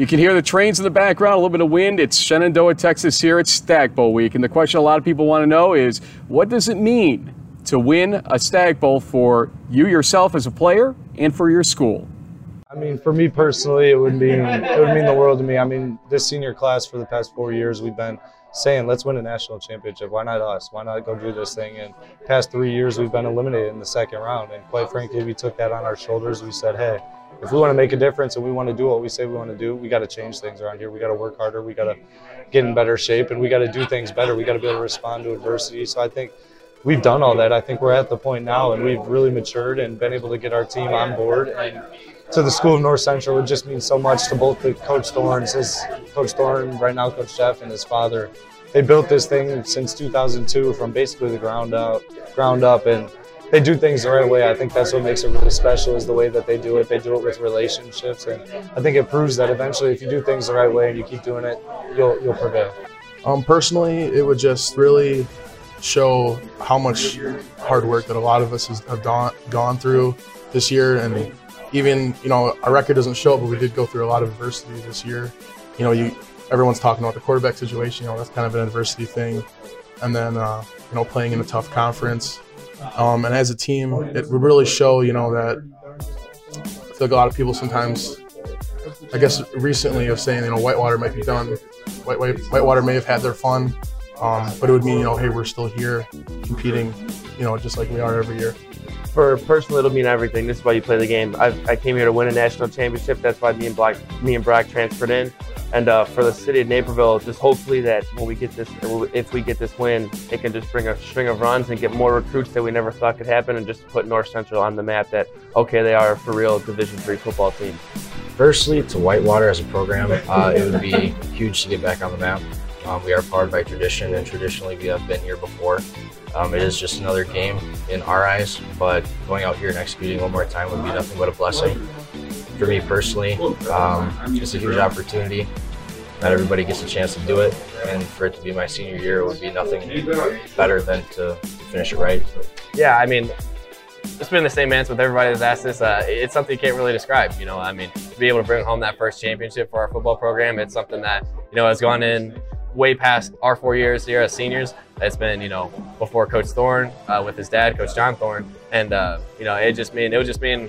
You can hear the trains in the background, a little bit of wind. It's Shenandoah, Texas here. It's Stagg Bowl week. And the question a lot of people want to know is what does it mean to win a Stagg Bowl for you yourself as a player and for your school? I mean, for me personally, it would mean it would mean the world to me. I mean, this senior class for the past four years, we've been saying, let's win a national championship. Why not us? Why not go do this thing? And past three years, we've been eliminated in the second round. And quite frankly, we took that on our shoulders. We said, hey, if we want to make a difference and we want to do what we say we want to do, we got to change things around here. We got to work harder. We got to get in better shape, and we got to do things better. We got to be able to respond to adversity. So I think we've done all that. I think we're at the point now, and we've really matured and been able to get our team on board. And to the school of North Central, it just means so much to both the Coach Thomes, his Coach Thome, right now Coach Jeff, and his father. They built this thing since 2002 from basically the ground up, ground up, and they do things the right way. I think that's what makes it really special is the way that they do it. They do it with relationships, and I think it proves that eventually, if you do things the right way and you keep doing it, you'll you'll prevail. Um, personally, it would just really show how much hard work that a lot of us have gone gone through this year, and even you know our record doesn't show it, but we did go through a lot of adversity this year. You know, you everyone's talking about the quarterback situation. You know, that's kind of an adversity thing, and then uh, you know playing in a tough conference um, and as a team, it would really show, you know, that I feel like a lot of people sometimes, I guess recently, of saying, you know, Whitewater might be done. White, White, Whitewater may have had their fun, um, but it would mean, you know, hey, we're still here competing, you know, just like we are every year. For personally, it'll mean everything. This is why you play the game. i I came here to win a national championship. That's why me and Black, me and Brock transferred in. And uh, for the city of Naperville, just hopefully that when we get this, if we get this win, it can just bring a string of runs and get more recruits that we never thought could happen, and just put North Central on the map. That okay, they are for real Division three football team. Firstly, to Whitewater as a program, uh, it would be huge to get back on the map. Um, we are powered by tradition, and traditionally we have been here before. Um, it is just another game in our eyes, but going out here and executing one more time would be nothing but a blessing for me personally, um, it's a huge opportunity. Not everybody gets a chance to do it, and for it to be my senior year, it would be nothing better than to finish it right. Yeah, I mean, it's been the same answer with everybody that's asked this. Uh, it's something you can't really describe. You know, I mean, to be able to bring home that first championship for our football program, it's something that you know has gone in way past our four years here as seniors. It's been, you know, before Coach Thome uh, with his dad, Coach John Thome, and uh, you know, it just mean it would just mean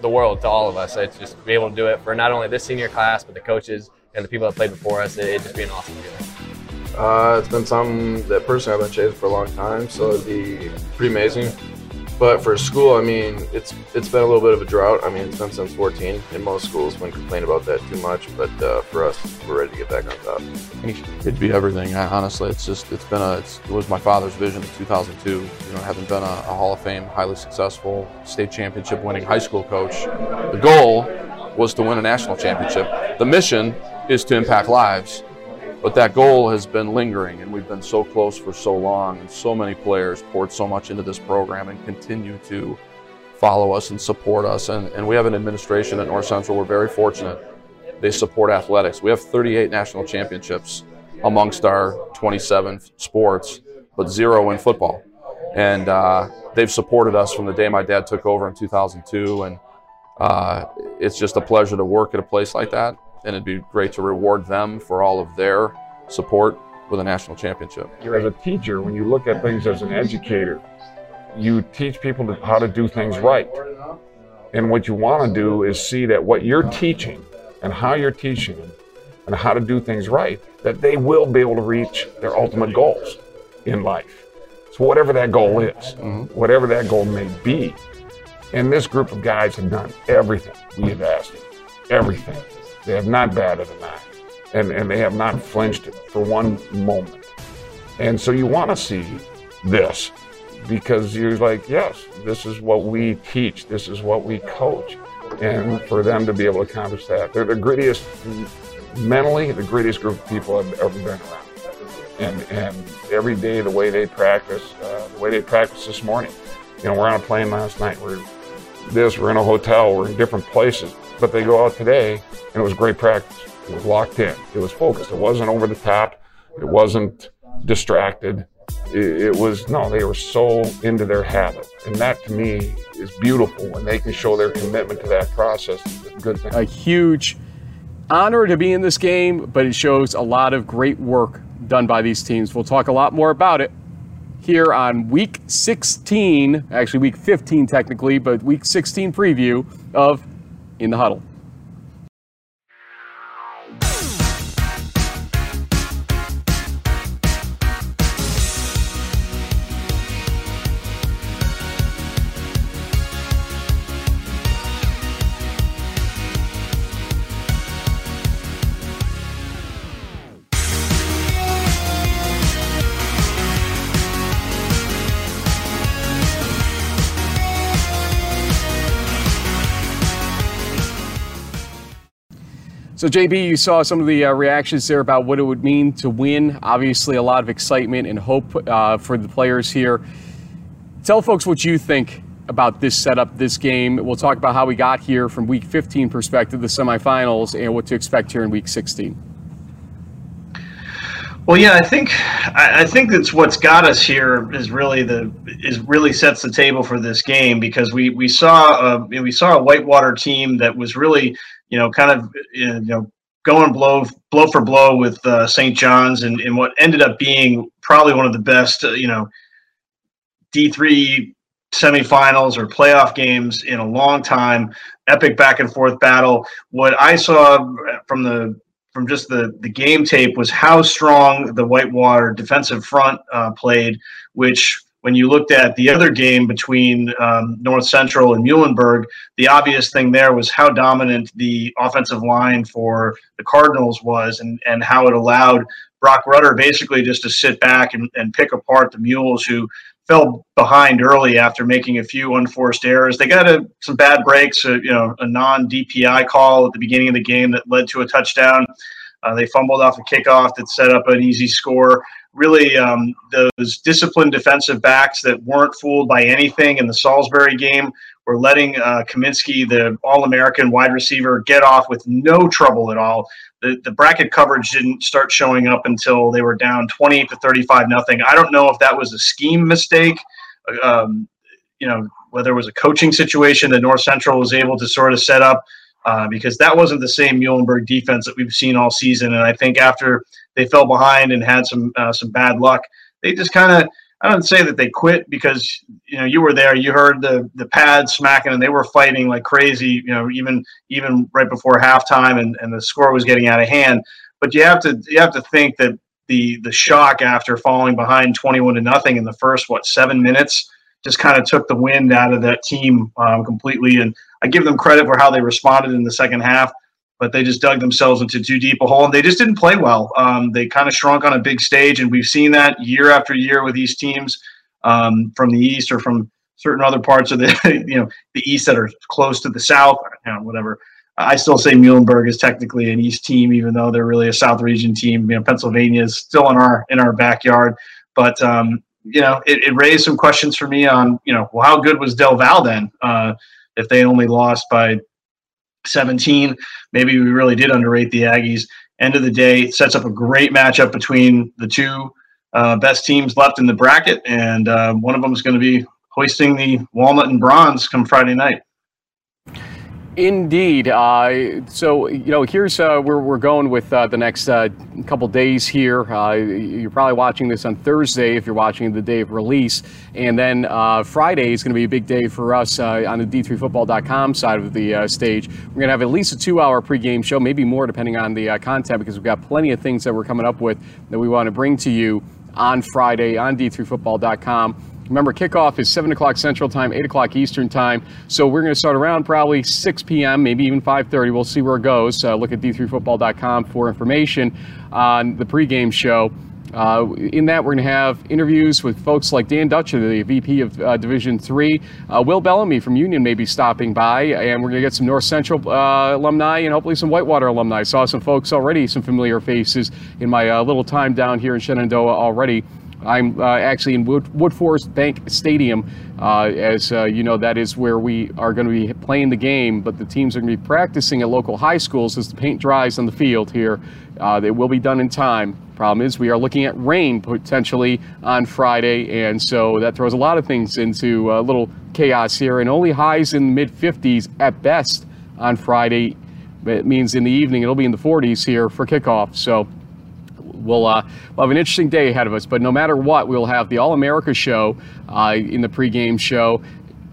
the world to all of us. It's just be able to do it for not only this senior class, but the coaches and the people that played before us. It, would just be an awesome feeling. Uh, it's been something that personally I've been chasing for a long time, so it'd be pretty amazing. But for school, I mean, it's it's been a little bit of a drought. I mean, it's been since 14, and most schools wouldn't complain about that too much. But uh, for us, we're ready to get back on top. It'd be everything. Honestly, it's just it's been a it's, it was my father's vision in 2002. You know, having been a, a Hall of Fame, highly successful state championship winning high school coach, the goal was to win a national championship. The mission is to impact lives. But that goal has been lingering, and we've been so close for so long, and so many players poured so much into this program and continue to follow us and support us. And, and we have an administration at North Central, we're very fortunate. They support athletics. We have 38 national championships amongst our 27 sports, but zero in football. And uh, they've supported us from the day my dad took over in 2002. And uh, it's just a pleasure to work at a place like that and it'd be great to reward them for all of their support with a national championship. As a teacher, when you look at things as an educator, you teach people to, how to do things right. And what you want to do is see that what you're teaching and how you're teaching them and how to do things right, that they will be able to reach their ultimate goals in life. So, whatever that goal is, mm-hmm. whatever that goal may be. And this group of guys have done everything we have asked them, everything. They have not batted an eye, and, and they have not flinched for one moment. And so you want to see this because you're like, yes, this is what we teach, this is what we coach. And for them to be able to accomplish that, they're the grittiest, mentally, the grittiest group of people I've ever been around. And, and every day, the way they practice, uh, the way they practice this morning. You know, we're on a plane last night. We're this, we're in a hotel, we're in different places. But they go out today, and it was great practice. It was locked in. It was focused. It wasn't over the top. It wasn't distracted. It, it was, no, they were so into their habit. And that to me is beautiful when they can show their commitment to that process. Good thing. A huge honor to be in this game, but it shows a lot of great work done by these teams. We'll talk a lot more about it here on week 16, actually week 15 technically, but week 16 preview of In the Huddle. So, JB, you saw some of the uh, reactions there about what it would mean to win. Obviously, a lot of excitement and hope uh, for the players here. Tell folks what you think about this setup, this game. We'll talk about how we got here from Week 15 perspective, the semifinals, and what to expect here in Week 16. Well, yeah, I think I think that's what's got us here is really the is really sets the table for this game because we we saw a, we saw a Whitewater team that was really you know, kind of you know going blow blow for blow with uh, St. John's and, and what ended up being probably one of the best, uh, you know, D three semifinals or playoff games in a long time. Epic back and forth battle. What I saw from the from just the the game tape was how strong the Whitewater defensive front uh, played, which when you looked at the other game between um, North Central and Muhlenberg, the obvious thing there was how dominant the offensive line for the Cardinals was and, and how it allowed Broc Rueter basically just to sit back and, and pick apart the Mules who fell behind early after making a few unforced errors. They got a, some bad breaks, uh, you know, a non DPI call at the beginning of the game that led to a touchdown. Uh, they fumbled off a kickoff that set up an easy score really um, those disciplined defensive backs that weren't fooled by anything in the Salisbury game were letting uh, Kaminsky, the All-American wide receiver, get off with no trouble at all. The, the bracket coverage didn't start showing up until they were down 20 to 35 nothing. I don't know if that was a scheme mistake, um, you know, whether it was a coaching situation that North Central was able to sort of set up. Uh, because that wasn't the same Muhlenberg defense that we've seen all season. And I think after they fell behind and had some uh, some bad luck. They just kind of I don't say that they quit because you know you were there. You heard the the pads smacking and they were fighting like crazy. You know even even right before halftime and, and the score was getting out of hand. But you have to you have to think that the the shock after falling behind 21 to nothing in the first what seven minutes just kind of took the wind out of that team um, completely. And I give them credit for how they responded in the second half but they just dug themselves into too deep a hole and they just didn't play well. Um, they kind of shrunk on a big stage, and we've seen that year after year with these teams um, from the East or from certain other parts of the you know the East that are close to the South, you know, whatever. I still say Muhlenberg is technically an East team, even though they're really a South region team. You know, Pennsylvania is still in our in our backyard, but um, you know, it, it, raised some questions for me on you know, well, how good was Del Val then? Uh, if they only lost by 17. Maybe we really did underrate the Aggies. End of the day, it sets up a great matchup between the two uh, best teams left in the bracket, and uh, one of them is going to be hoisting the walnut and bronze come Friday night. Indeed. Uh, so, you know, here's uh, where we're going with uh, the next uh, couple days here. Uh, you're probably watching this on Thursday if you're watching the day of release. And then uh, Friday is going to be a big day for us on the D3Football.com side of the stage. We're going to have at least a two hour pregame show, maybe more depending on the content, because we've got plenty of things that we're coming up with that we want to bring to you on Friday on D3Football.com. Remember, kickoff is 7 o'clock Central Time, 8 o'clock Eastern Time. So we're going to start around probably 6 p.m., maybe even 5.30. We'll see where it goes. Uh, look at d3football.com for information on the pregame show. Uh, in that, we're going to have interviews with folks like Dan Dutcher, the VP of uh, Division Three. Uh, Will Bellamy from Union may be stopping by, and we're going to get some North Central uh, alumni and hopefully some Whitewater alumni. Saw some folks already, some familiar faces in my uh, little time down here in Shenandoah already. I'm uh, actually in Wood, Woodforest Bank Stadium. Uh, as uh, you know, that is where we are going to be playing the game, but the teams are going to be practicing at local high schools as the paint dries on the field here. Uh, it will be done in time. Problem is, we are looking at rain potentially on Friday, and so that throws a lot of things into a little chaos here, and only highs in the mid 50s at best on Friday It means in the evening it'll be in the 40s here for kickoff. So we'll, uh, we'll have an interesting day ahead of us. But no matter what, we'll have the All America show uh, in the pregame show.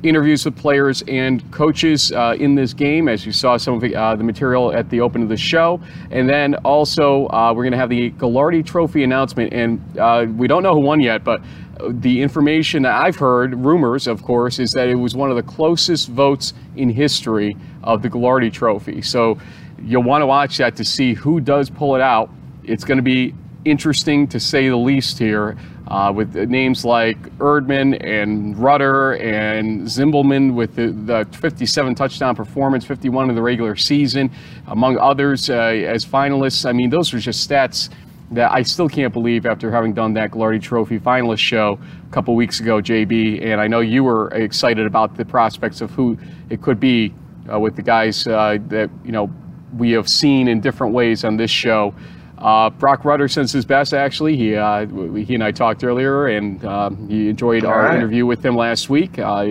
Interviews with players and coaches uh, in this game, as you saw some of the, uh, the material at the open of the show. And then also, uh, we're going to have the Gagliardi Trophy announcement. And uh, we don't know who won yet, but the information that I've heard, rumors, of course, is that it was one of the closest votes in history of the Gagliardi Trophy. So you'll want to watch that to see who does pull it out. It's going to be interesting to say the least here, uh, with names like Erdman and Rueter and Zimmelman with the, the 57 touchdown performance, 51 in the regular season, among others uh, as finalists. I mean, those are just stats that I still can't believe after having done that Gagliardi Trophy finalist show a couple weeks ago, JB. And I know you were excited about the prospects of who it could be uh, with the guys uh, that you know we have seen in different ways on this show. Uh, Broc Rueter sends his best. Actually, he uh, he and I talked earlier, and um, he enjoyed All our right. interview with him last week. Uh,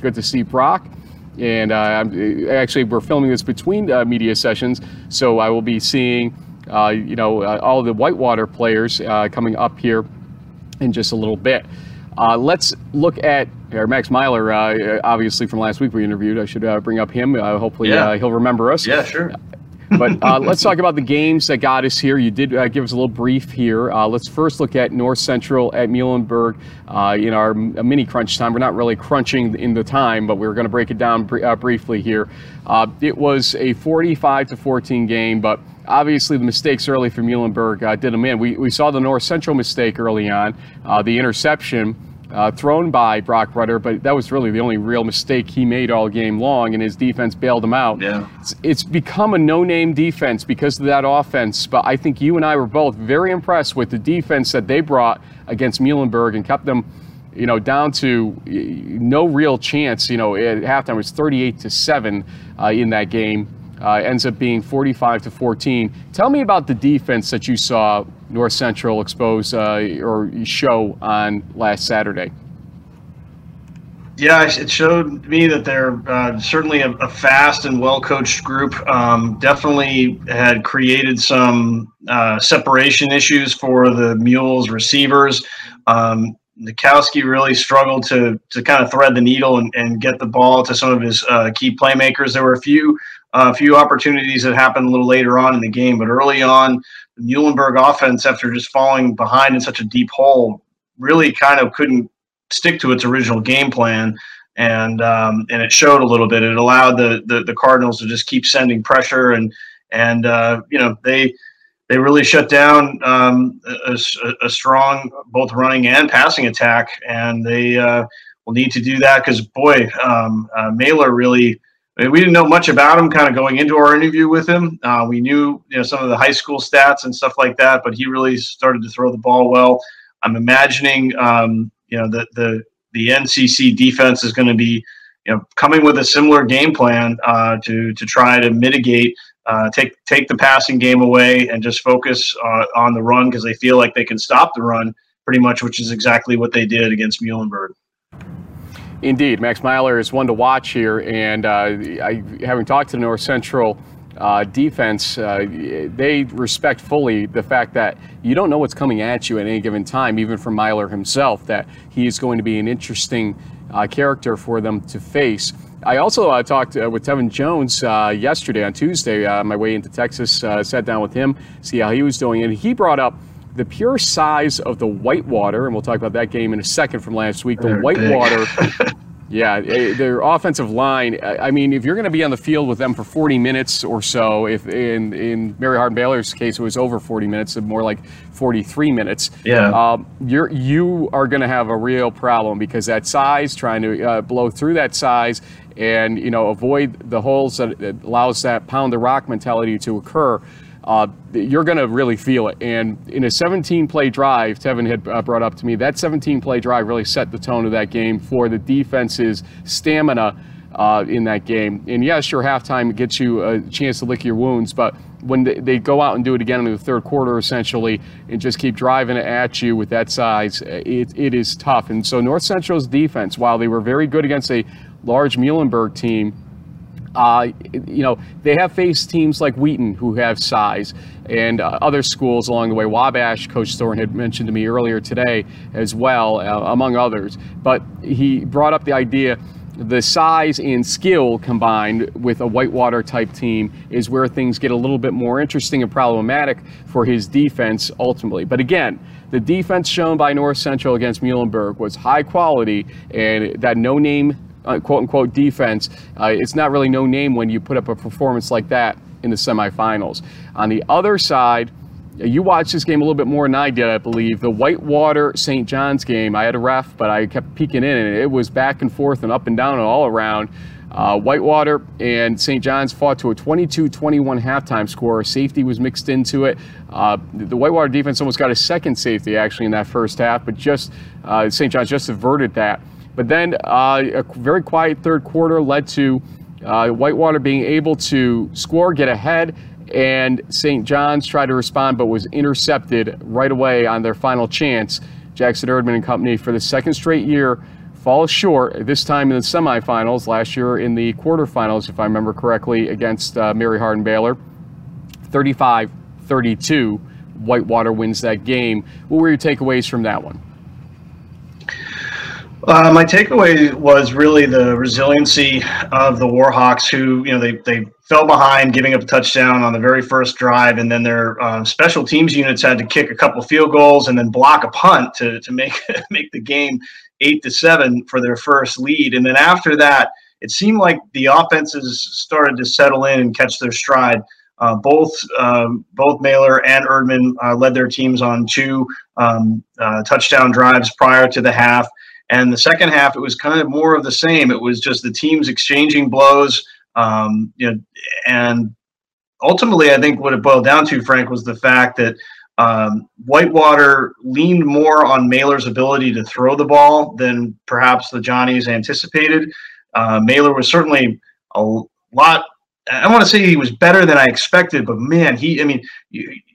good to see Brock. And uh, actually, we're filming this between media sessions, so I will be seeing uh, you know, uh, all the Whitewater players uh, coming up here in just a little bit. let's look at uh, Max Meylor, uh, obviously from last week we interviewed. I should uh, bring up him. hopefully yeah. he'll remember us. Yeah, sure. But uh, let's talk about the games that got us here. You did uh, give us a little brief here. Uh, let's first look at North Central at Muhlenberg in our mini crunch time. We're not really crunching in the time, but we're going to break it down br- briefly here. it was a 45 to 14 game, but obviously the mistakes early for Muhlenberg uh, did them in. We, we saw the North Central mistake early on, uh, the interception uh, thrown by Broc Rueter, but that was really the only real mistake he made all game long, and his defense bailed him out. Yeah. It's, it's become a no-name defense because of that offense, but I think you and I were both very impressed with the defense that they brought against Muhlenberg and kept them you know, down to no real chance. You know, at halftime it was 38 to seven uh, in that game uh, ends up being 45 to 14. Tell me about the defense that you saw North Central expose uh, or show on last Saturday. Yeah, it showed me that they're uh, certainly a, a, fast and well coached group. Um, definitely had created some uh, separation issues for the Mules receivers. Um, Nikowski really struggled to to kind of thread the needle and, and get the ball to some of his uh, key playmakers. There were a few a few opportunities that happened a little later on in the game, but early on, Muhlenberg offense, after just falling behind in such a deep hole, really kind of couldn't stick to its original game plan, and um, and it showed a little bit. It allowed the, the, the Cardinals to just keep sending pressure, and and uh, you know they they really shut down um, a, a, strong both running and passing attack, and they uh, will need to do that because boy, um, uh, Mailer really we didn't know much about him kind of going into our interview with him. Uh, we knew you know some of the high school stats and stuff like that, but he really started to throw the ball well. I'm imagining um, you know the the the NCC defense is going to be you know coming with a similar game plan uh, to to try to mitigate. Uh, take take the passing game away and just focus uh, on the run because they feel like they can stop the run pretty much, which is exactly what they did against Muhlenberg. Indeed, Max Meylor is one to watch here, and uh, I, having talked to the North Central uh, defense, uh, they respect fully the fact that you don't know what's coming at you at any given time, even from Meylor himself, that he is going to be an interesting uh, character for them to face. I also uh, talked uh, with Tevin Jones yesterday on Tuesday, my way into Texas, sat down with him, see how he was doing, and he brought up the pure size of the Whitewater, and we'll talk about that game in a second from last week. The Whitewater, yeah, eh, their offensive line. I mean, if you're going to be on the field with them for 40 minutes or so, if in in Mary Hardin Baylor's case it was over 40 minutes, more like 43 minutes. Yeah, um, you're you are going to have a real problem because that size, trying to uh, blow through that size, and you know avoid the holes that allows that pound the rock mentality to occur uh, you're going to really feel it. And in a 17 play drive, Tevin had uh, brought up to me, that 17 play drive really set the tone of that game for the defense's stamina uh, in that game. And yes, your halftime gets you a chance to lick your wounds, but when they, they, go out and do it again in the third quarter, essentially, and just keep driving it at you with that size, it, it is tough. And so North Central's defense, while they were very good against a large Muhlenberg team, Uh, you know, they have faced teams like Wheaton who have size and uh, other schools along the way. Wabash, Coach Thome had mentioned to me earlier today as well, uh, among others. But he brought up the idea the size and skill combined with a Whitewater type team is where things get a little bit more interesting and problematic for his defense ultimately. But again, the defense shown by North Central against Muhlenberg was high quality and that no name uh, quote unquote defense, uh, it's not really no name when you put up a performance like that in the semifinals. On the other side, you watched this game a little bit more than I did, I believe. The Whitewater St. John's game, I had a ref, but I kept peeking in, and it was back and forth and up and down and all around. Uh, Whitewater and St. John's fought to a 22-21 halftime score. Safety was mixed into it. Uh, the Whitewater defense almost got a second safety actually in that first half, but just uh, St. John's just averted that. But then uh, a very quiet third quarter led to uh, Whitewater being able to score, get ahead, and St. John's tried to respond but was intercepted right away on their final chance. Jackson Erdman and company for the second straight year falls short, this time in the semifinals, last year in the quarterfinals, if I remember correctly, against uh, Mary Hardin Baylor. 35 32. Whitewater wins that game. What were your takeaways from that one? Uh, my takeaway was really the resiliency of the Warhawks, who you know they they fell behind, giving up a touchdown on the very first drive, and then their uh, special teams units had to kick a couple field goals and then block a punt to to make make the game eight to seven for their first lead. And then after that, it seemed like the offenses started to settle in and catch their stride. Uh, both um, both Mailer and Erdman uh, led their teams on two um, uh, touchdown drives prior to the half. And the second half, it was kind of more of the same. It was just the teams exchanging blows. Um, you know, and ultimately, I think what it boiled down to, Frank, was the fact that um, Whitewater leaned more on Mailer's ability to throw the ball than perhaps the Johnnies anticipated. Uh, Mailer was certainly a lot. I want to say he was better than I expected, but man, he, I mean,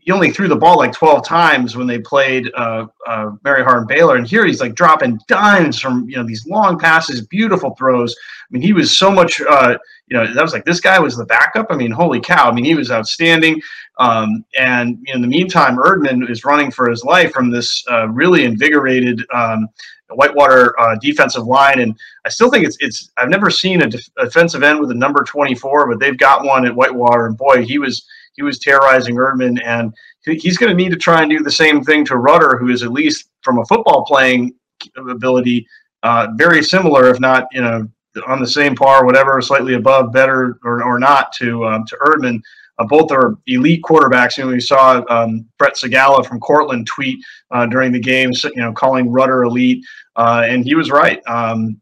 he only threw the ball like 12 times when they played uh, uh, Mary Hardin Baylor, and here he's like dropping dimes from you know these long passes, beautiful throws. I mean, he was so much. Uh, you know, that was like this guy was the backup. I mean, holy cow! I mean, he was outstanding. Um, and in the meantime, Erdman is running for his life from this uh, really invigorated um, Whitewater uh, defensive line, and I still think it's it's. I've never seen a def- defensive end with a number 24, but they've got one at Whitewater, and boy, he was he was terrorizing Erdman, and he's going to need to try and do the same thing to Rueter, who is at least from a football playing ability uh, very similar, if not you know on the same par, whatever, slightly above, better or, or not to um, to Erdman. Uh, both are elite quarterbacks. You know, we saw um, Brett Segala from Cortland tweet uh, during the game, you know, calling Rueter elite, uh, and he was right. Um,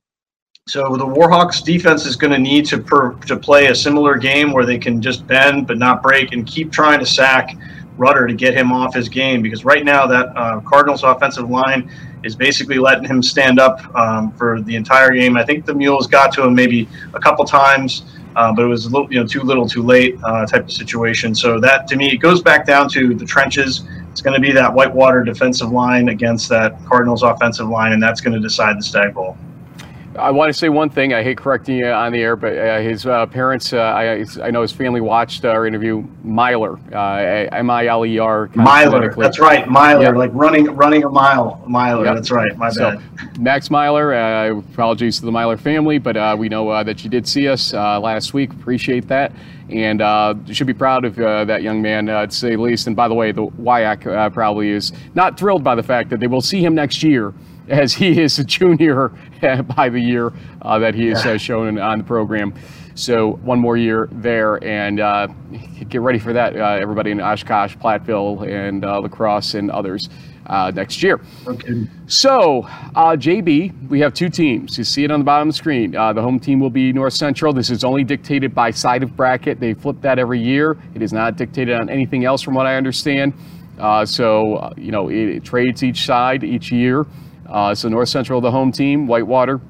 so the Warhawks defense is going to need to per, to play a similar game where they can just bend but not break and keep trying to sack Rueter to get him off his game because right now that uh, Cardinals offensive line is basically letting him stand up um, for the entire game. I think the Mules got to him maybe a couple times, uh, but it was a little you know too little too late uh, type of situation. So that to me it goes back down to the trenches. It's going to be that Whitewater defensive line against that Cardinals offensive line, and that's going to decide the Stagg Bowl. I want to say one thing. I hate correcting you on the air, but uh, his uh, parents, uh, I, I, know his family watched our interview. Miler, uh, M I L E R. Miler, that's right. Miler, like running running a mile. Miler, yep. that's right. My so, bad. Max Miler, uh, apologies to the Miler family, but uh, we know that you did see us last week. Appreciate that. And you should be proud of that young man, to say the least. And by the way, the WIAC probably is not thrilled by the fact that they will see him next year as he is a junior by the year uh, that he is uh, shown on the program. So one more year there, and uh, get ready for that, uh, everybody in Oshkosh, Platteville, and uh, La and others uh, next year. Okay. So, JB, we have two teams. You see it on the bottom of the screen. the home team will be North Central. This is only dictated by side of bracket. They flip that every year. It is not dictated on anything else, from what I understand. so, you know, it, it trades each side each year. Uh, so North Central, the home team, Whitewater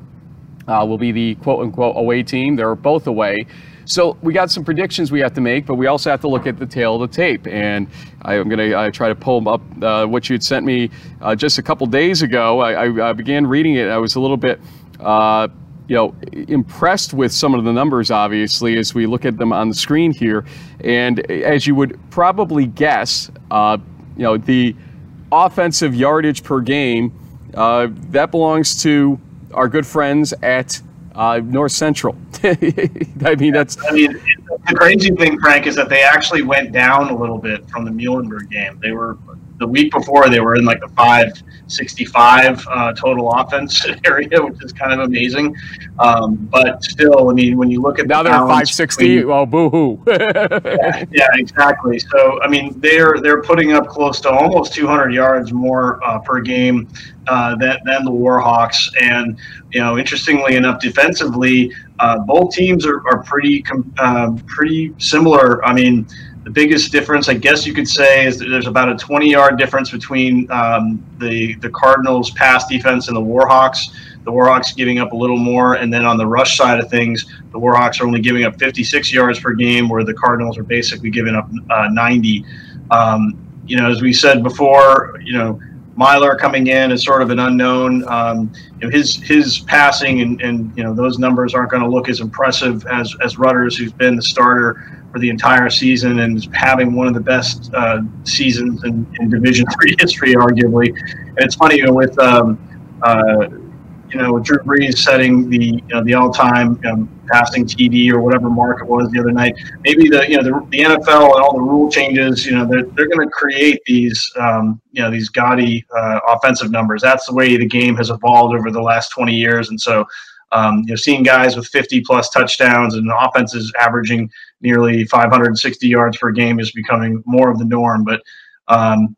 uh, will be the quote unquote away team. They're both away. So we got some predictions we have to make, but we also have to look at the tale of the tape. And I, am going to try to pull up uh, what you had sent me uh, just a couple days ago. I, I, I, began reading it. I was a little bit uh, you know, impressed with some of the numbers, obviously, as we look at them on the screen here. And as you would probably guess, uh, you know, the offensive yardage per game, uh, that belongs to our good friends at uh, North Central. I mean, that's. I mean, the crazy thing, Frank, is that they actually went down a little bit from the Muhlenberg game. They were the week before they were in like the 565 uh, total offense area, which is kind of amazing. Um, but still, I mean, when you look at now the they're 560. Between, oh, boo hoo! yeah, yeah, exactly. So I mean, they're they're putting up close to almost 200 yards more uh, per game uh, than, than the Warhawks. And you know, interestingly enough, defensively, uh, both teams are, are pretty uh, pretty similar. I mean, the biggest difference, I guess you could say, is there's about a 20 yard difference between um, the the Cardinals' pass defense and the Warhawks. The Warhawks giving up a little more, and then on the rush side of things, the Warhawks are only giving up 56 yards per game, where the Cardinals are basically giving up uh, 90. Um, you know, as we said before, you know Meylor coming in is sort of an unknown. Um, you know, his his passing and, and you know those numbers aren't going to look as impressive as as Rueters, who's been the starter for the entire season and having one of the best uh, seasons in, in Division Three history, arguably. And it's funny you know, with um, uh, you know Drew Brees setting the you know the all-time passing TD or whatever mark it was the other night. Maybe the you know the, the NFL and all the rule changes, you know, they're, they're going to create these um, you know these gaudy uh, offensive numbers. That's the way the game has evolved over the last 20 years, and so. Um, you know, seeing guys with 50 plus touchdowns and offenses averaging nearly 560 yards per game is becoming more of the norm. But um,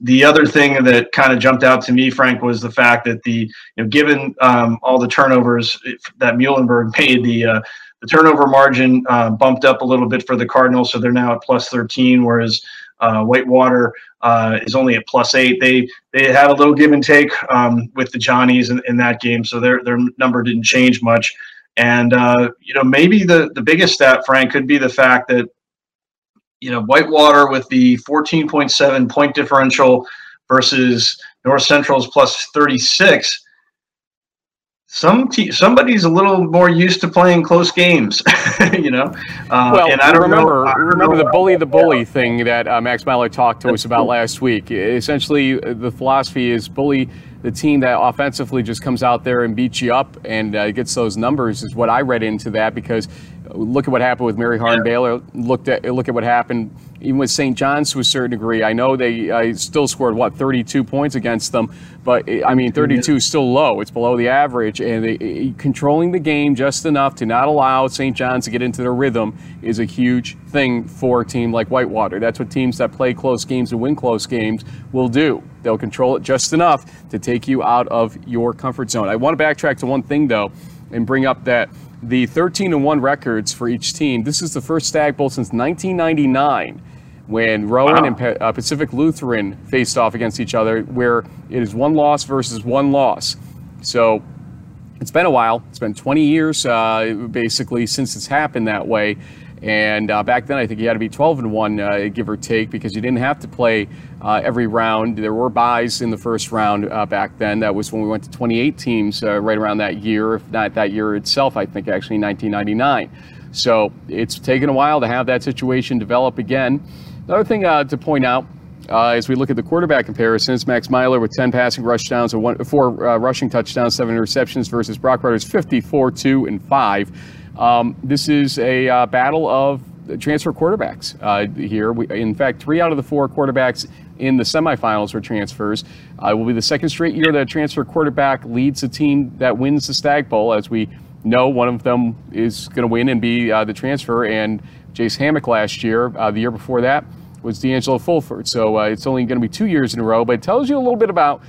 the other thing that kind of jumped out to me, Frank, was the fact that the you know given um, all the turnovers that Muhlenberg made, the uh, the turnover margin uh, bumped up a little bit for the Cardinals, so they're now at plus 13, whereas uh, Whitewater uh, is only at plus eight. They they had a little give and take um, with the Johnnies in, in, that game, so their their number didn't change much. And uh, you know maybe the the biggest stat, Frank, could be the fact that you know, Whitewater with the 14.7 point differential versus North Central's plus 36. Some te- somebody's a little more used to playing close games, you know. Uh, well, and I don't remember know, remember the bully the bully thing that uh, Max Meylor talked to us about last week. Essentially, the philosophy is bully the team that offensively just comes out there and beats you up and uh, gets those numbers is what I read into that because look at what happened with Mary Hardin Baylor. Looked at look at what happened even with St. John's to a certain degree. I know they uh, still scored what 32 points against them, but I mean 32 is still low. It's below the average, and they, controlling the game just enough to not allow St. John's to get into their rhythm is a huge thing for a team like Whitewater. That's what teams that play close games and win close games will do. They'll control it just enough to take you out of your comfort zone. I want to backtrack to one thing though, and bring up that the 13 and 1 records for each team. This is the first Stagg Bowl since 1999 when Rowan wow. and uh, Pacific Lutheran faced off against each other, where it is one loss versus one loss. So it's been a while. It's been 20 years uh, basically since it's happened that way. And uh, back then, I think you had to be 12 and one, uh, give or take, because you didn't have to play uh, every round. There were buys in the first round uh, back then. That was when we went to 28 teams uh, right around that year, if not that year itself. I think actually 1999. So it's taken a while to have that situation develop again. Another thing uh, to point out. as we look at the quarterback comparisons, Max Meylor with 10 passing touchdowns one, four rushing touchdowns, seven interceptions versus Broc Rueters 54, 2, and 5. Um, this is a uh, battle of transfer quarterbacks uh, here. We, in fact, three out of the four quarterbacks in the semifinals for transfers. Uh, it will be the second straight year that a transfer quarterback leads a team that wins the Stagg Bowl. As we know, one of them is going to win and be uh, the transfer. And Jace Hammock last year, uh, the year before that, was D'Angelo Fulford. So uh, it's only going to be two years in a row, but it tells you a little bit about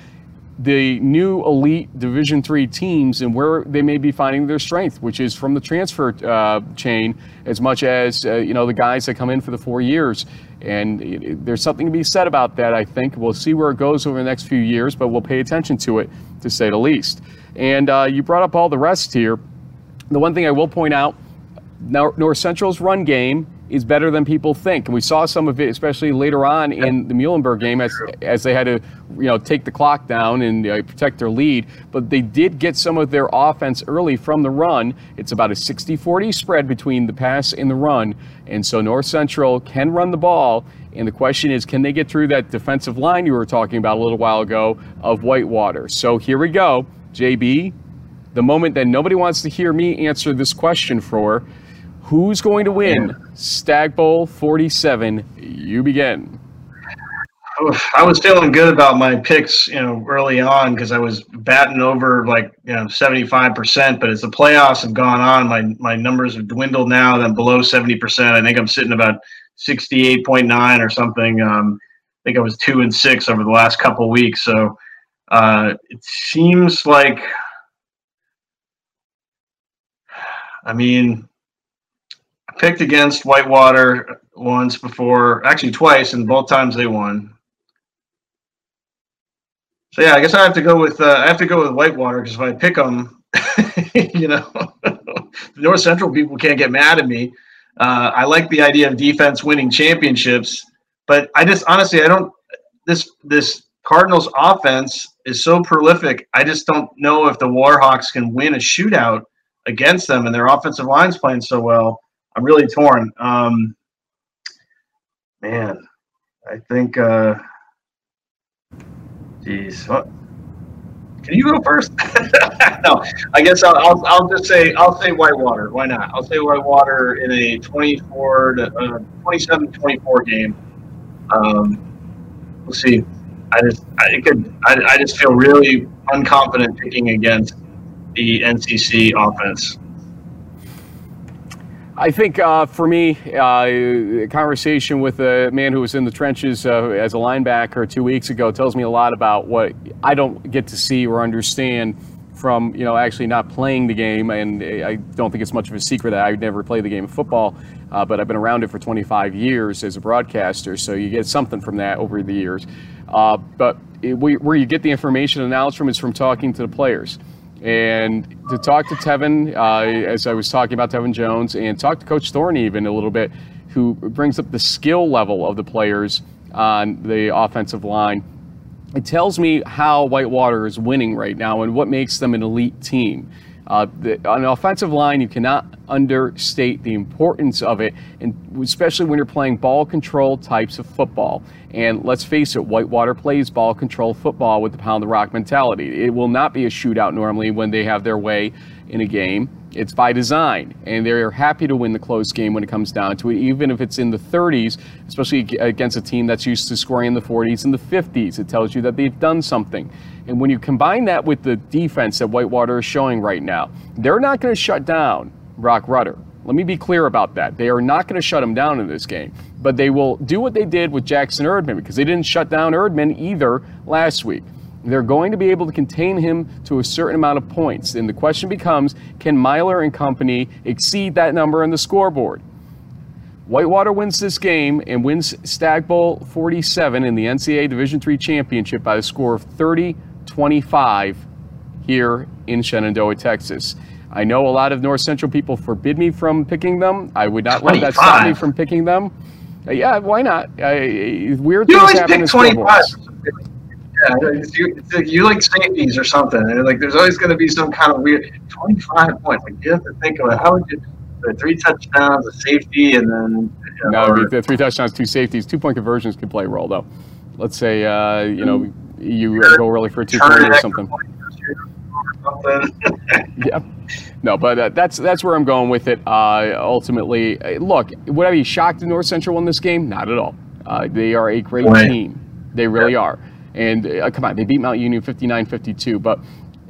the new elite Division three teams and where they may be finding their strength, which is from the transfer uh, chain as much as uh, you know the guys that come in for the four years. And it, there's something to be said about that. I think we'll see where it goes over the next few years, but we'll pay attention to it to say the least. And uh, you brought up all the rest here. The one thing I will point out, North Central's run game is better than people think. And we saw some of it, especially later on in the Muhlenberg game, as as they had to, you know, take the clock down and uh, protect their lead. But they did get some of their offense early from the run. It's about a 60-40 spread between the pass and the run, and so North Central can run the ball. And the question is, can they get through that defensive line you were talking about a little while ago of Whitewater? So here we go, JB. The moment that nobody wants to hear me answer this question for, who's going to win Stagg Bowl 47? You begin. I was feeling good about my picks, you know, early on because I was batting over like you know seventy five percent. But as the playoffs have gone on, my my numbers have dwindled now. I'm below seventy percent. I think I'm sitting about 68.9 or something. Um, I think I was two and six over the last couple weeks. So uh, it seems like, I mean, picked against Whitewater once before, actually twice, and both times they won. So yeah, I guess I have to go with uh, I have to go with Whitewater because if I pick them, you know, the North Central people can't get mad at me. Uh, I like the idea of defense winning championships, but I just honestly I don't this this Cardinals offense is so prolific. I just don't know if the Warhawks can win a shootout against them, and their offensive line's playing so well. I'm really torn. Um, man, I think. Uh, geez, what? Can you go first? no, I guess I'll, I'll, I'll just say I'll say Whitewater. Why not? I'll say Whitewater in a 24 to uh, 27 24 game. Um, we'll see. I just I could I, I just feel really unconfident picking against the NCC offense. I think uh, for me, uh, a conversation with a man who was in the trenches uh, as a linebacker two weeks ago tells me a lot about what I don't get to see or understand from you know actually not playing the game. And I don't think it's much of a secret that I never play the game of football, uh, but I've been around it for 25 years as a broadcaster, so you get something from that over the years. Uh, but it, where you get the information and knowledge from is from talking to the players and to talk to Tevin, uh, as I was talking about Tevin Jones, and talk to Coach Thome even a little bit, who brings up the skill level of the players on the offensive line. It tells me how Whitewater is winning right now and what makes them an elite team. Uh, the, on the offensive line, you cannot understate the importance of it, and especially when you're playing ball control types of football. And let's face it, Whitewater plays ball control football with the pound the rock mentality. It will not be a shootout normally when they have their way in a game. It's by design, and they're happy to win the close game when it comes down to it, even if it's in the 30s, especially against a team that's used to scoring in the 40s and the 50s. It tells you that they've done something. And when you combine that with the defense that Whitewater is showing right now, they're not going to shut down Broc Rueter. Let me be clear about that. They are not going to shut him down in this game, but they will do what they did with Jackson Erdman because they didn't shut down Erdman either last week. They're going to be able to contain him to a certain amount of points. And the question becomes can Meylor and company exceed that number on the scoreboard? Whitewater wins this game and wins Stagg Bowl 47 in the NCAA Division III championship by a score of 30 25 here in Shenandoah, Texas. I know a lot of North Central people forbid me from picking them. I would not 25. let that stop me from picking them. Uh, yeah, why not? Uh, weird you things happen in 25. Yeah, you, you, like safeties or something. And like, there's always going to be some kind of weird 25 points. Like, you have to think of it. How would you? The three touchdowns, a safety, and then you know, no, the three touchdowns, two safeties, two point conversions could play a role though. Let's say uh, you know you go early for a two point or something. yeah, no, but uh, that's that's where I'm going with it. Uh, ultimately, uh, look, would I be shocked if North Central won this game? Not at all. Uh, they are a great right. team. They really yeah. are. And uh, come on, they beat Mount Union 59-52, but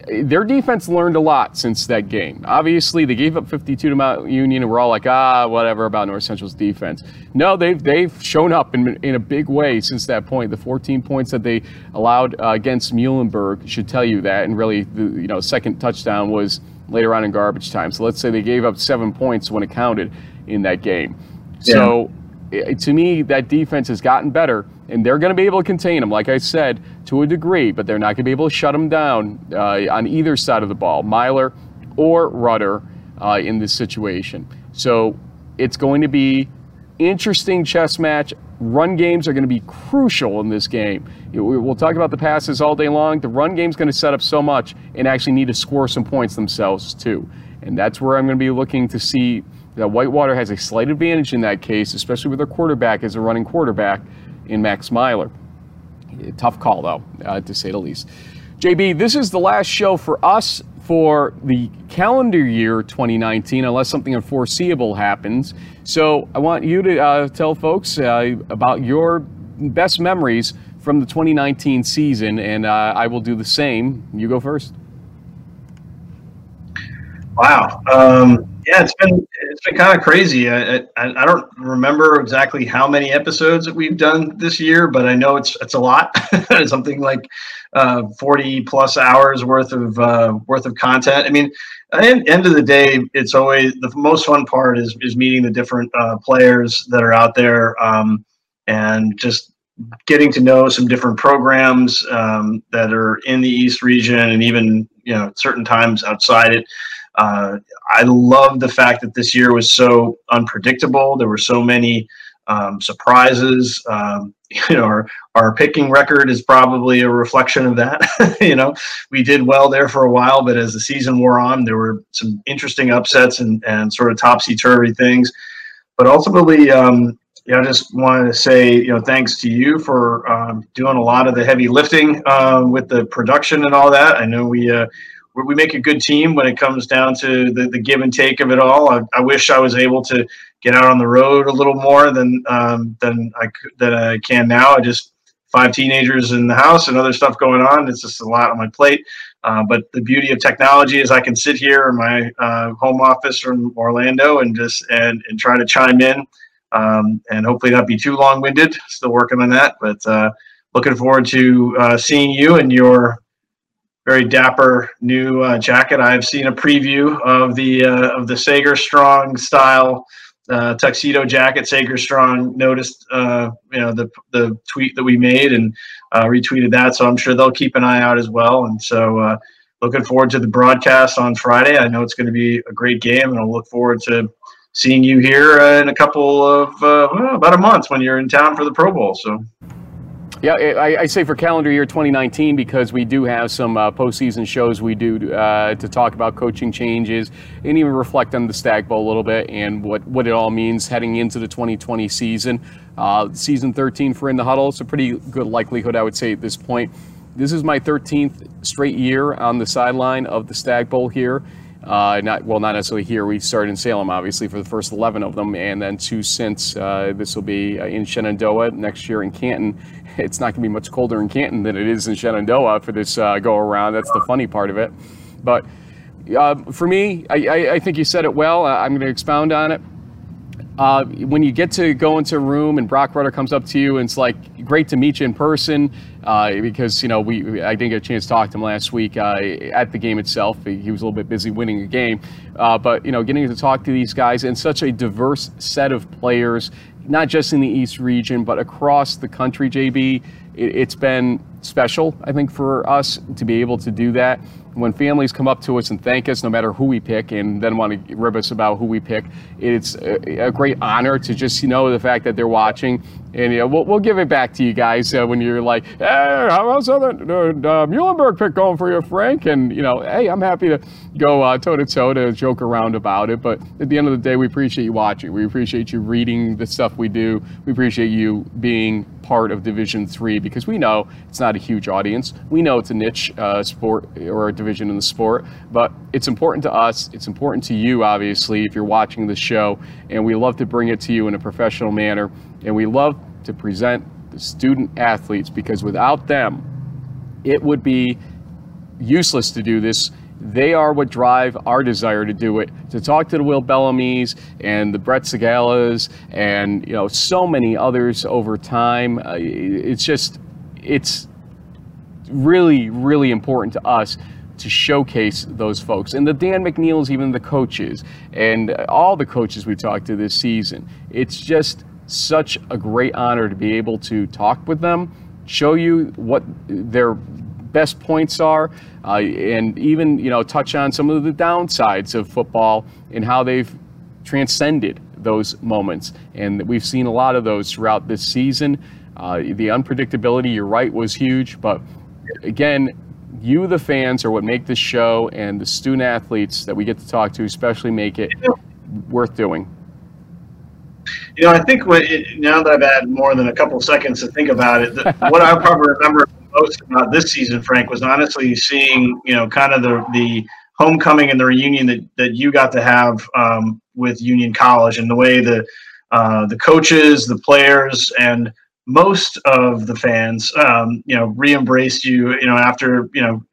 their defense learned a lot since that game. Obviously, they gave up 52 to Mount Union, and we're all like, ah, whatever about North Central's defense. No, they've they've shown up in, in a big way since that point. The 14 points that they allowed uh, against Muhlenberg should tell you that, and really, the you know second touchdown was later on in garbage time. So let's say they gave up seven points when it counted in that game. Yeah. So to me, that defense has gotten better, and they're going to be able to contain them, like I said, to a degree, but they're not going to be able to shut them down uh, on either side of the ball, Meylor or Rueter, uh, in this situation. So it's going to be interesting chess match. Run games are going to be crucial in this game. We'll talk about the passes all day long. The run game's going to set up so much and actually need to score some points themselves, too. And that's where I'm going to be looking to see that Whitewater has a slight advantage in that case, especially with their quarterback as a running quarterback in Max Meylor. Tough call, though, uh, to say the least. JB, this is the last show for us for the calendar year 2019, unless something unforeseeable happens. So I want you to uh, tell folks uh, about your best memories from the 2019 season, and uh, I will do the same. You go first. Wow. Um, yeah, it's been it's been kind of crazy. I, I, I don't remember exactly how many episodes that we've done this year, but I know it's it's a lot. Something like uh, forty plus hours worth of uh, worth of content. I mean, at the end of the day, it's always the most fun part is is meeting the different uh, players that are out there um, and just getting to know some different programs um, that are in the East region and even you know certain times outside it. Uh, I love the fact that this year was so unpredictable. There were so many um, surprises. Um, you know, our, our picking record is probably a reflection of that. you know, we did well there for a while, but as the season wore on, there were some interesting upsets and, and sort of topsy turvy things. But ultimately, um, you know, I just wanted to say, you know, thanks to you for um, doing a lot of the heavy lifting uh, with the production and all that. I know we uh, we make a good team when it comes down to the, the give and take of it all. I, I wish I was able to get out on the road a little more than um, than I than I can now. I just five teenagers in the house and other stuff going on. It's just a lot on my plate. Uh, but the beauty of technology is I can sit here in my uh, home office from Orlando and just and, and try to chime in um, and hopefully not be too long winded. Still working on that, but uh, looking forward to uh, seeing you and your very dapper new uh, jacket. I've seen a preview of the uh, of the Sager Strong style uh, tuxedo jacket. Sager Strong noticed uh, you know the the tweet that we made and uh, retweeted that, so I'm sure they'll keep an eye out as well. And so uh, looking forward to the broadcast on Friday. I know it's going to be a great game, and I'll look forward to seeing you here in a couple of well, about a month when you're in town for the Pro Bowl. So. Yeah, I, I, say for calendar year 2019 because we do have some uh, postseason shows we do uh, to talk about coaching changes and even reflect on the Stagg Bowl a little bit and what, what it all means heading into the 2020 season. Uh, season 13 for In the Huddle, it's a pretty good likelihood, I would say, at this point. This is my 13th straight year on the sideline of the Stagg Bowl here. Uh, not well, not necessarily here. We started in Salem, obviously, for the first 11 of them, and then two since. Uh, this will be uh, in Shenandoah next year in Canton, it's not going to be much colder in Canton than it is in Shenandoah for this uh, go around. That's the funny part of it. But uh, for me, I, I, I, think you said it well. I'm going to expound on it. Uh, when you get to go into a room and Broc Rueter comes up to you and it's like great to meet you in person uh, because you know we I didn't get a chance to talk to him last week uh, at the game itself. He was a little bit busy winning a game, uh, but you know getting to talk to these guys and such a diverse set of players not just in the East region, but across the country, JB. It, has been special, I think, for us to be able to do that. When families come up to us and thank us, no matter who we pick, and then want to rib us about who we pick, it's a, great honor to just you know the fact that they're watching and you know, we'll, we'll give it back to you guys uh, when you're like, hey, how's that uh, Muhlenberg pick going for you, Frank? And, you know, hey, I'm happy to go toe to toe to joke around about it. But at the end of the day, we appreciate you watching. We appreciate you reading the stuff we do. We appreciate you being part of Division Three because we know it's not a huge audience. We know it's a niche uh, sport or a division in the sport, but it's important to us. It's important to you, obviously, if you're watching the show, and we love to bring it to you in a professional manner. And we love to present the student athletes because without them, it would be useless to do this. They are what drive our desire to do it. To talk to the Will Bellamy's and the Brett Segalas and you know so many others over time. Uh, it's just it's really really important to us to showcase those folks. And the Dan McNeils, even the coaches, and all the coaches we talked to this season. It's just such a great honor to be able to talk with them, show you what their best points are, uh, and even you know touch on some of the downsides of football and how they've transcended those moments. And we've seen a lot of those throughout this season. Uh, the unpredictability, you're right, was huge. But again, you, the fans, are what make this show, and the student athletes that we get to talk to, especially, make it worth doing. You know, I think what it, now that I've had more than a couple seconds to think about it, the, what I probably remember most about this season, Frank, was honestly seeing you know kind of the the homecoming and the reunion that that you got to have um, with Union College and the way the uh, the coaches, the players, and most of the fans, um, you know, re-embraced you. You know, after you know,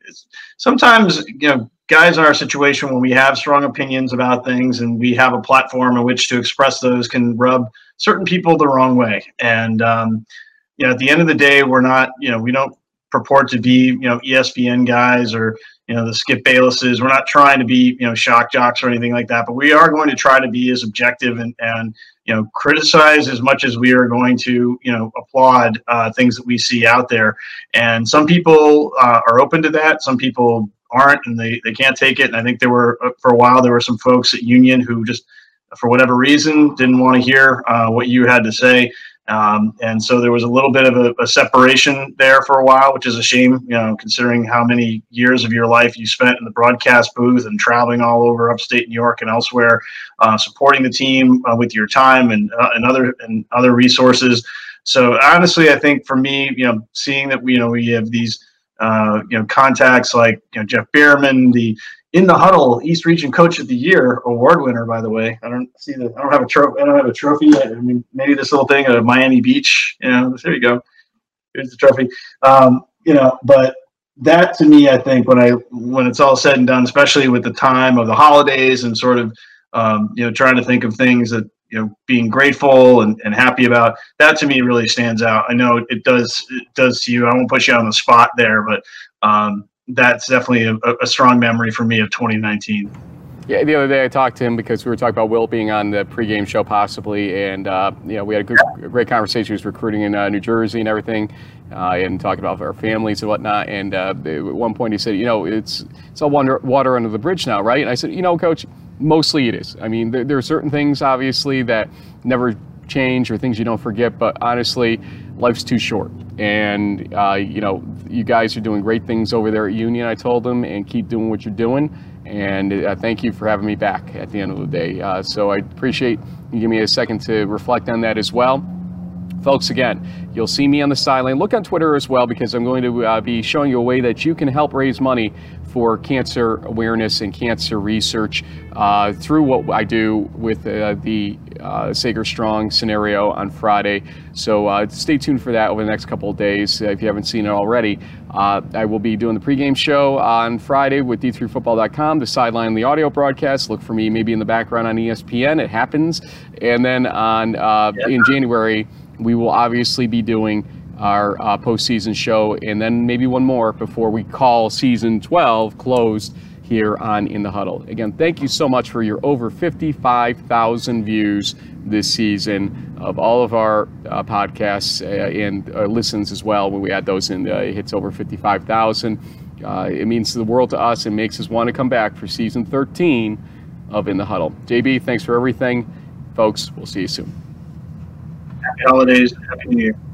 sometimes you know guys in our situation when we have strong opinions about things and we have a platform in which to express those can rub certain people the wrong way and um, you know at the end of the day we're not you know we don't purport to be you know espn guys or you know the skip baylesses we're not trying to be you know shock jocks or anything like that but we are going to try to be as objective and and you know criticize as much as we are going to you know applaud uh, things that we see out there and some people uh, are open to that some people aren't and they, they can't take it. And I think there were, uh, for a while, there were some folks at Union who just, for whatever reason, didn't want to hear uh, what you had to say. Um, and so there was a little bit of a, a, separation there for a while, which is a shame, you know, considering how many years of your life you spent in the broadcast booth and traveling all over upstate New York and elsewhere, uh, supporting the team uh, with your time and, uh, and other and other resources. So honestly, I think for me, you know, seeing that we, you know, we have these uh, you know, contacts like you know Jeff Bierman, the in the huddle East Region Coach of the Year award winner. By the way, I don't see the I don't have a trophy. I don't have a trophy. I mean, maybe this little thing at Miami Beach. You know, there you go. Here's the trophy. Um, you know, but that to me, I think when I when it's all said and done, especially with the time of the holidays and sort of um, you know trying to think of things that you know being grateful and, and happy about that to me really stands out i know it does it does to you i won't put you on the spot there but um, that's definitely a, a, strong memory for me of 2019 yeah, the other day I talked to him because we were talking about Will being on the pregame show possibly, and uh, you know we had a, good, great conversation. He was recruiting in uh, New Jersey and everything, uh, and talking about our families and whatnot. And uh, at one point he said, you know, it's it's all water, water under the bridge now, right? And I said, you know, Coach, mostly it is. I mean, there, there, are certain things, obviously, that never change or things you don't forget, but honestly, life's too short. And, uh, you know, you guys are doing great things over there at Union, I told them, and keep doing what you're doing. And uh, thank you for having me back at the end of the day. Uh, so I appreciate you give me a second to reflect on that as well. Folks, again, you'll see me on the sideline. Look on Twitter as well because I'm going to uh, be showing you a way that you can help raise money for cancer awareness and cancer research uh, through what I do with uh, the uh, Sager Strong scenario on Friday. So uh, stay tuned for that over the next couple of days if you haven't seen it already. Uh, I will be doing the pregame show on Friday with D3Football.com, the sideline, the audio broadcast. Look for me maybe in the background on ESPN. It happens. And then on uh, in January, we will obviously be doing our uh, postseason show, and then maybe one more before we call season 12 closed here on In the Huddle. Again, thank you so much for your over 55,000 views this season of all of our uh, podcasts uh, and uh, listens as well. When we add those in, uh, it hits over 55,000. Uh, it means the world to us and makes us want to come back for season 13 of In the Huddle. JB, thanks for everything. Folks, we'll see you soon. Holidays. Happy New Year.